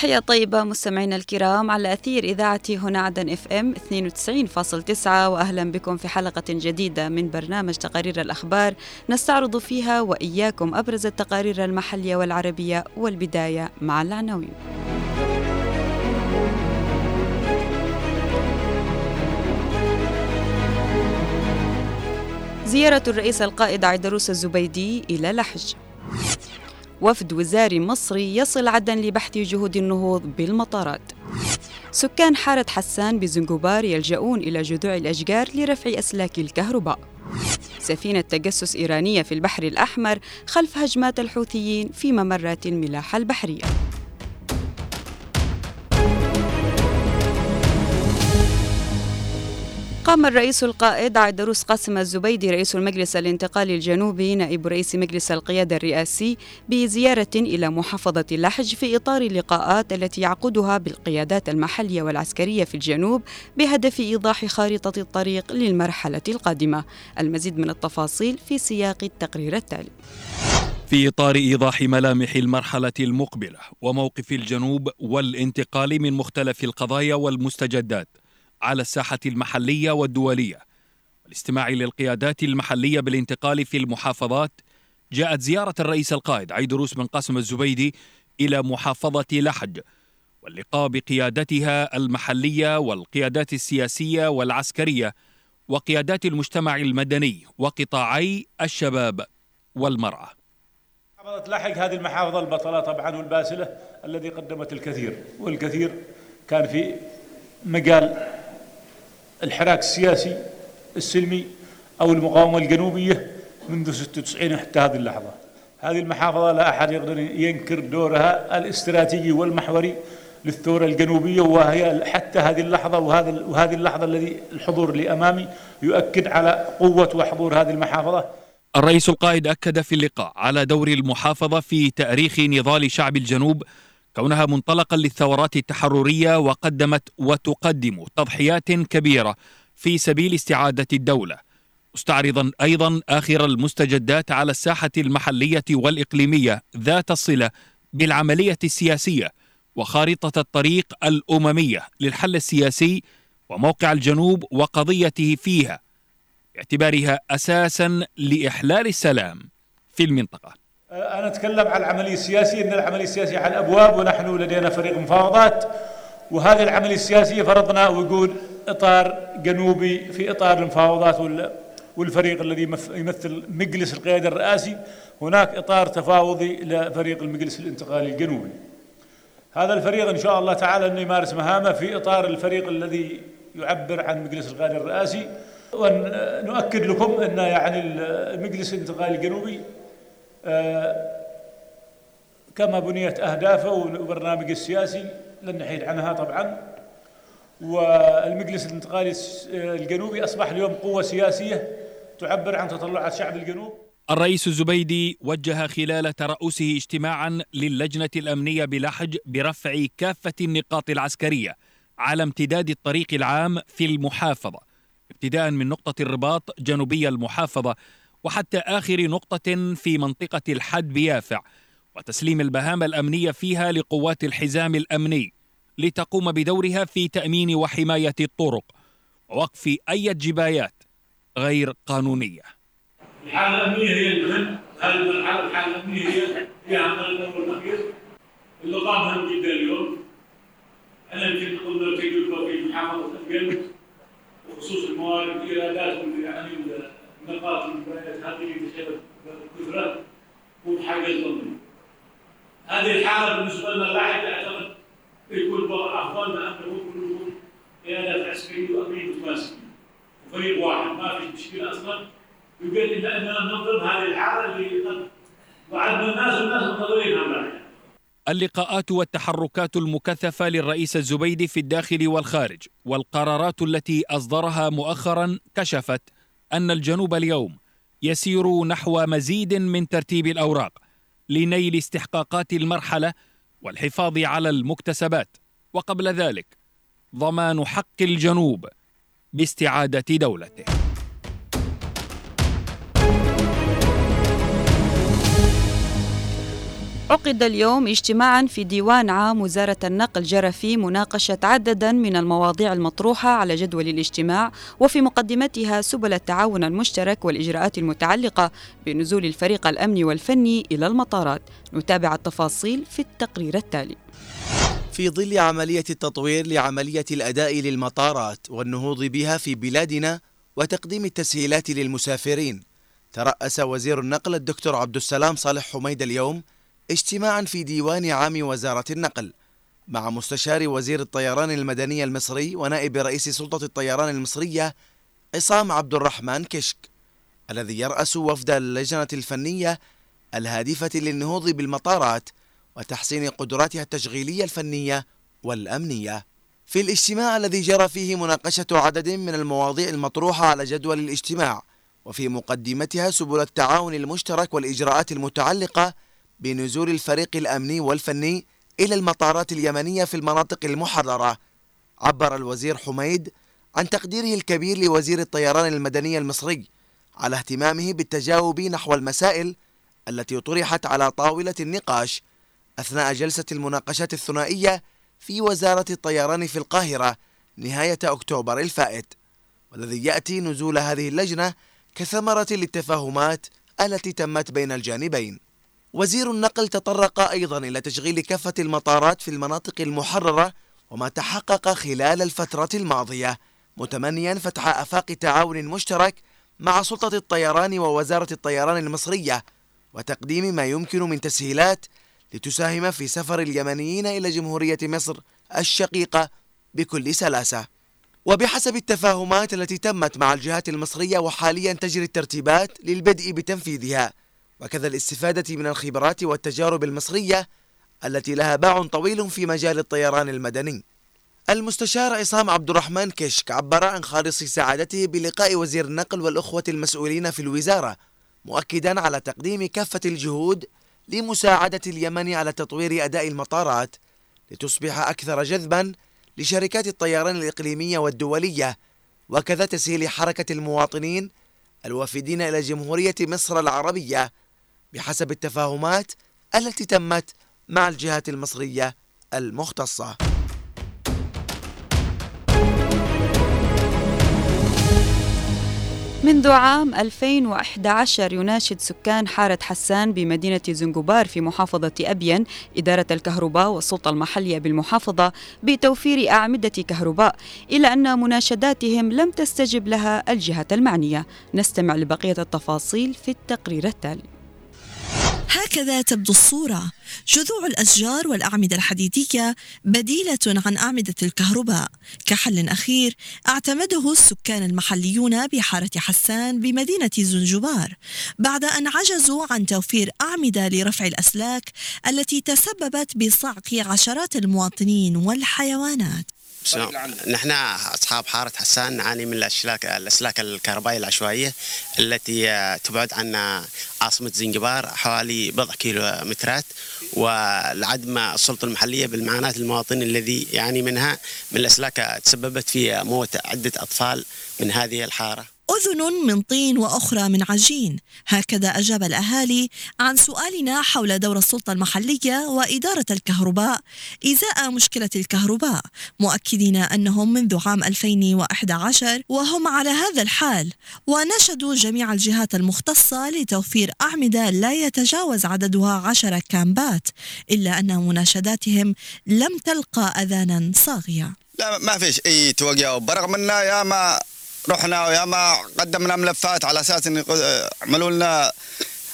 تحية طيبة مستمعينا الكرام على أثير إذاعة هنا عدن إف إم 92.9 وأهلا بكم في حلقة جديدة من برنامج تقارير الأخبار نستعرض فيها وإياكم أبرز التقارير المحلية والعربية والبداية مع العناوين. زيارة الرئيس القائد عيدروس الزبيدي إلى لحج وفد وزاري مصري يصل عدن لبحث جهود النهوض بالمطارات. سكان حارة حسان بزنجبار يلجؤون إلى جذوع الأشجار لرفع أسلاك الكهرباء. سفينة تجسس إيرانية في البحر الأحمر خلف هجمات الحوثيين في ممرات الملاحة البحرية. قام الرئيس القائد عيدروس قاسم الزبيدي رئيس المجلس الانتقالي الجنوبي نائب رئيس مجلس القيادة الرئاسي بزيارة إلى محافظة لحج في إطار اللقاءات التي يعقدها بالقيادات المحلية والعسكرية في الجنوب بهدف إيضاح خارطة الطريق للمرحلة القادمة. المزيد من التفاصيل في سياق التقرير التالي. في إطار إيضاح ملامح المرحلة المقبلة وموقف الجنوب والانتقال من مختلف القضايا والمستجدات على الساحة المحلية والدولية. والاستماع للقيادات المحلية بالانتقال في المحافظات جاءت زيارة الرئيس القائد عيدروس بن قاسم الزبيدي إلى محافظة لحج واللقاء بقيادتها المحلية والقيادات السياسية والعسكرية وقيادات المجتمع المدني وقطاعي الشباب والمرأة. محافظة لحج هذه المحافظة البطلة طبعا والباسلة الذي قدمت الكثير والكثير كان في مجال الحراك السياسي السلمي أو المقاومة الجنوبية منذ 96 حتى هذه اللحظة. هذه المحافظة لا أحد يقدر ينكر دورها الاستراتيجي والمحوري للثورة الجنوبية وهي حتى هذه اللحظة وهذا وهذه اللحظة الذي الحضور اللي أمامي يؤكد على قوة وحضور هذه المحافظة. الرئيس القائد أكد في اللقاء على دور المحافظة في تأريخ نضال شعب الجنوب كونها منطلقا للثورات التحررية وقدمت وتقدم تضحيات كبيرة في سبيل استعادة الدولة مستعرضا أيضا آخر المستجدات على الساحة المحلية والإقليمية ذات الصلة بالعملية السياسية وخارطة الطريق الأممية للحل السياسي وموقع الجنوب وقضيته فيها باعتبارها أساسا لإحلال السلام في المنطقة. أنا أتكلم عن العملية السياسية. أن العملية السياسية على الأبواب ونحن لدينا فريق مفاوضات. وهذه العملية السياسية فرضنا ويقول إطار جنوبي في إطار المفاوضات والفريق الذي يمثل مجلس القيادة الرئاسي. هناك إطار تفاوضي لفريق المجلس الانتقالي الجنوبي. هذا الفريق إن شاء الله تعالى أنه يمارس مهامه في إطار الفريق الذي يعبر عن مجلس القيادة الرئاسي. ونؤكد لكم أن يعني المجلس الانتقالي الجنوبي كما بنيت أهدافه وبرنامجه السياسي لن نحيد عنها طبعا. والمجلس الانتقالي الجنوبي أصبح اليوم قوة سياسية تعبر عن تطلعات شعب الجنوب. الرئيس الزبيدي وجه خلال ترأسه اجتماعا للجنة الأمنية بلحج برفع كافة النقاط العسكرية على امتداد الطريق العام في المحافظة ابتداء من نقطة الرباط جنوبي المحافظة وحتى آخر نقطة في منطقة الحد بيافع وتسليم البهامة الأمنية فيها لقوات الحزام الأمني لتقوم بدورها في تأمين وحماية الطرق ووقف أي جبايات غير قانونية. الحالة الأمنية هي المهم الحالة الأمنية هي هي عمل الأمر الأخير؟ اللي قام مهم جدا اليوم. أنا يمكن قلنا في في محافظة القلب وخصوص الموارد الإيرادات يعني هذه الحالة بالنسبة لنا يكون قيادات عسكرية وفريق واحد ما في مشكلة أصلا أننا ننظم هذه الحالة اللي وعدنا الناس والناس اللقاءات والتحركات المكثفة للرئيس الزبيدي في الداخل والخارج والقرارات التي أصدرها مؤخرا كشفت أن الجنوب اليوم يسير نحو مزيد من ترتيب الأوراق لنيل استحقاقات المرحلة والحفاظ على المكتسبات. وقبل ذلك ضمان حق الجنوب باستعادة دولته. عقد اليوم اجتماعا في ديوان عام وزارة النقل جرى فيه مناقشة عددا من المواضيع المطروحة على جدول الاجتماع وفي مقدمتها سبل التعاون المشترك والإجراءات المتعلقة بنزول الفريق الأمني والفني إلى المطارات. نتابع التفاصيل في التقرير التالي. في ظل عملية التطوير لعملية الأداء للمطارات والنهوض بها في بلادنا وتقديم التسهيلات للمسافرين ترأس وزير النقل الدكتور عبد السلام صالح حميد اليوم اجتماعا في ديوان عام وزارة النقل. مع مستشار وزير الطيران المدني المصري ونائب رئيس سلطة الطيران المصرية عصام عبد الرحمن كشك الذي يرأس وفد اللجنة الفنية الهادفة للنهوض بالمطارات وتحسين قدراتها التشغيلية الفنية والأمنية. في الاجتماع الذي جرى فيه مناقشة عدد من المواضيع المطروحة على جدول الاجتماع وفي مقدمتها سبل التعاون المشترك والإجراءات المتعلقة بنزول الفريق الأمني والفني إلى المطارات اليمنية في المناطق المحررة. عبر الوزير حميد عن تقديره الكبير لوزير الطيران المدني المصري على اهتمامه بالتجاوب نحو المسائل التي طرحت على طاولة النقاش أثناء جلسة المناقشات الثنائية في وزارة الطيران في القاهرة نهاية أكتوبر الفائت. والذي يأتي نزول هذه اللجنة كثمرة للتفاهمات التي تمت بين الجانبين. وزير النقل تطرق أيضا إلى تشغيل كافة المطارات في المناطق المحررة وما تحقق خلال الفترة الماضية متمنيا فتح آفاق تعاون مشترك مع سلطة الطيران ووزارة الطيران المصرية وتقديم ما يمكن من تسهيلات لتساهم في سفر اليمنيين إلى جمهورية مصر الشقيقة بكل سلاسة. وبحسب التفاهمات التي تمت مع الجهات المصرية وحاليا تجري الترتيبات للبدء بتنفيذها وكذا الاستفادة من الخبرات والتجارب المصرية التي لها باع طويل في مجال الطيران المدني. المستشار عصام عبد الرحمن كشك عبر عن خالص سعادته بلقاء وزير النقل والأخوة المسؤولين في الوزارة مؤكدا على تقديم كافة الجهود لمساعدة اليمن على تطوير أداء المطارات لتصبح أكثر جذبا لشركات الطيران الإقليمية والدولية وكذا تسهيل حركة المواطنين الوافدين إلى جمهورية مصر العربية بحسب التفاهمات التي تمت مع الجهات المصرية المختصة. منذ عام 2011 يناشد سكان حارة حسان بمدينة زنجبار في محافظة أبين إدارة الكهرباء والسلطة المحلية بالمحافظة بتوفير أعمدة كهرباء إلا أن مناشداتهم لم تستجب لها الجهة المعنية. نستمع لبقية التفاصيل في التقرير التالي. هكذا تبدو الصورة. جذوع الأشجار والأعمدة الحديدية بديلة عن أعمدة الكهرباء. كحل أخير اعتمده السكان المحليون بحارة حسان بمدينة زنجبار بعد أن عجزوا عن توفير أعمدة لرفع الأسلاك التي تسببت بصعق عشرات المواطنين والحيوانات. نحن أصحاب حارة حسان نعاني من الاسلاك الأسلاك الكهربائية العشوائية التي تبعد عن عاصمة زنجبار حوالي بضع كيلومترات ولعدم السلطة المحلية بالمعاناة المواطنين الذي يعاني منها من الأسلاك تسببت في موت عدة أطفال من هذه الحارة. أذن من طين وأخرى من عجين. هكذا أجاب الأهالي عن سؤالنا حول دور السلطة المحلية وإدارة الكهرباء. إزاء مشكلة الكهرباء؟ مؤكدين أنهم منذ عام 2011 وهم على هذا الحال. ونشدوا جميع الجهات المختصة لتوفير أعمدة لا يتجاوز عددها عشر كامبات إلا أن مناشداتهم لم تلقى أذانا صاغية. لا ما فيش. أي توقيع برغم أن يا ما رحنا ويا ما قدمنا ملفات على أساس إن يعملوا لنا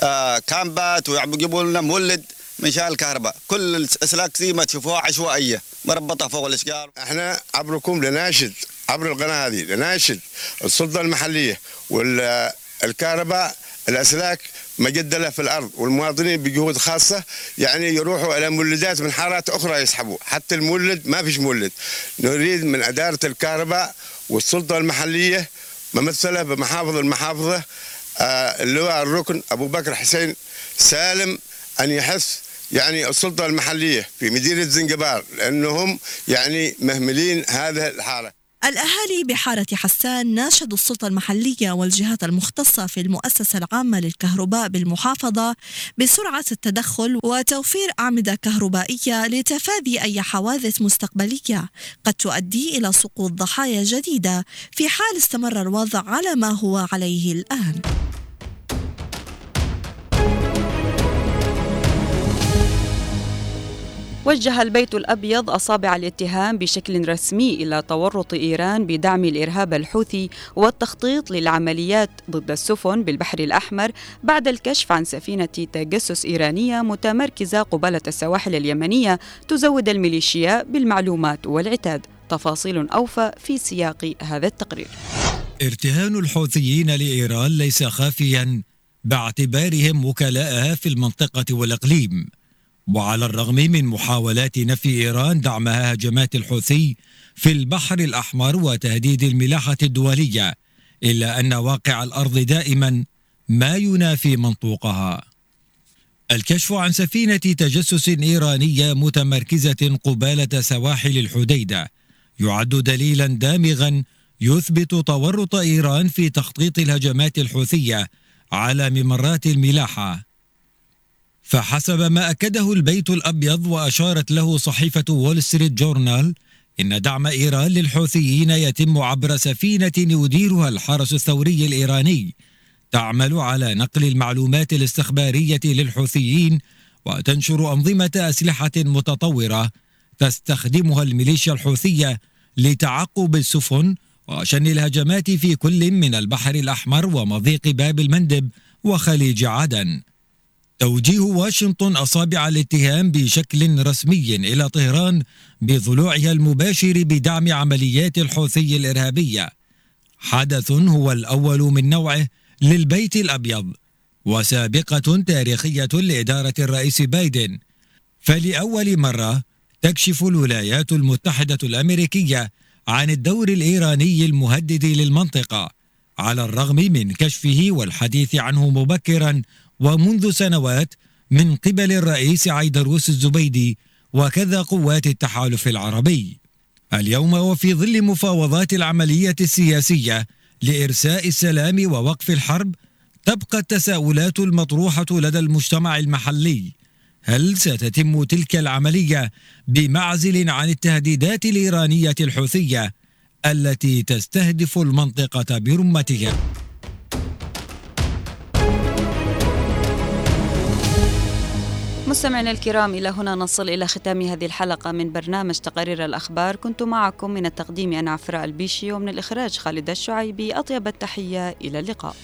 آه، كامبات ويجيبوا لنا مولد من شان الكهرباء. كل الأسلاك زي ما تشوفوها عشوائية مربطة فوق الأشجار. إحنا عبركم لناشد عبر القناة هذه لناشد السلطة المحلية والكهرباء الأسلاك مجدله في الأرض والمواطنين بجهود خاصة يعني يروحوا إلى مولدات من حارات أخرى يسحبوا. حتى المولد ما فيش مولد. نريد من أدارة الكهرباء والسلطة المحلية ممثله بمحافظ المحافظة آه، اللواء الركن أبو بكر حسين سالم أن يحث يعني السلطة المحلية في مدينة زنجبار لأنهم يعني مهملين هذه الحالة. الأهالي بحارة حسان ناشدوا السلطة المحلية والجهات المختصة في المؤسسة العامة للكهرباء بالمحافظة بسرعة التدخل وتوفير أعمدة كهربائية لتفادي أي حوادث مستقبلية قد تؤدي إلى سقوط ضحايا جديدة في حال استمر الوضع على ما هو عليه الآن. وجه البيت الأبيض أصابع الاتهام بشكل رسمي إلى تورط إيران بدعم الإرهاب الحوثي والتخطيط للعمليات ضد السفن بالبحر الأحمر بعد الكشف عن سفينة تجسس إيرانية متمركزة قبالة السواحل اليمنية تزود الميليشيا بالمعلومات والعتاد. تفاصيل أوفى في سياق هذا التقرير. ارتهان الحوثيين لإيران ليس خافيا باعتبارهم وكلاءها في المنطقة والإقليم. وعلى الرغم من محاولات نفي إيران دعمها هجمات الحوثي في البحر الأحمر وتهديد الملاحة الدولية إلا أن واقع الأرض دائما ما ينافي منطوقها. الكشف عن سفينة تجسس إيرانية متمركزة قبالة سواحل الحديدة يعد دليلا دامغا يثبت تورط إيران في تخطيط الهجمات الحوثية على ممرات الملاحة. فحسب ما أكده البيت الأبيض وأشارت له صحيفة وول ستريت جورنال إن دعم إيران للحوثيين يتم عبر سفينة يديرها الحرس الثوري الإيراني. تعمل على نقل المعلومات الاستخبارية للحوثيين وتنشر أنظمة أسلحة متطورة تستخدمها الميليشيا الحوثية لتعقب السفن وشن الهجمات في كل من البحر الأحمر ومضيق باب المندب وخليج عدن. توجيه واشنطن أصابع الاتهام بشكل رسمي إلى طهران بضلوعها المباشر بدعم عمليات الحوثي الإرهابية. حدث هو الأول من نوعه للبيت الأبيض وسابقة تاريخية لإدارة الرئيس بايدن. فلأول مرة تكشف الولايات المتحدة الأمريكية عن الدور الإيراني المهدد للمنطقة على الرغم من كشفه والحديث عنه مبكرا ومنذ سنوات من قبل الرئيس عيدروس الزبيدي وكذا قوات التحالف العربي اليوم وفي ظل مفاوضات العملية السياسية لإرساء السلام ووقف الحرب تبقى التساؤلات المطروحة لدى المجتمع المحلي هل ستتم تلك العملية بمعزل عن التهديدات الإيرانية الحوثية التي تستهدف المنطقة برمتها؟ مستمعينا الكرام إلى هنا نصل إلى ختام هذه الحلقة من برنامج تقارير الأخبار. كنت معكم من التقديم أنا عفراء البيشي ومن الإخراج خالد الشعيبي. أطيب التحية إلى اللقاء.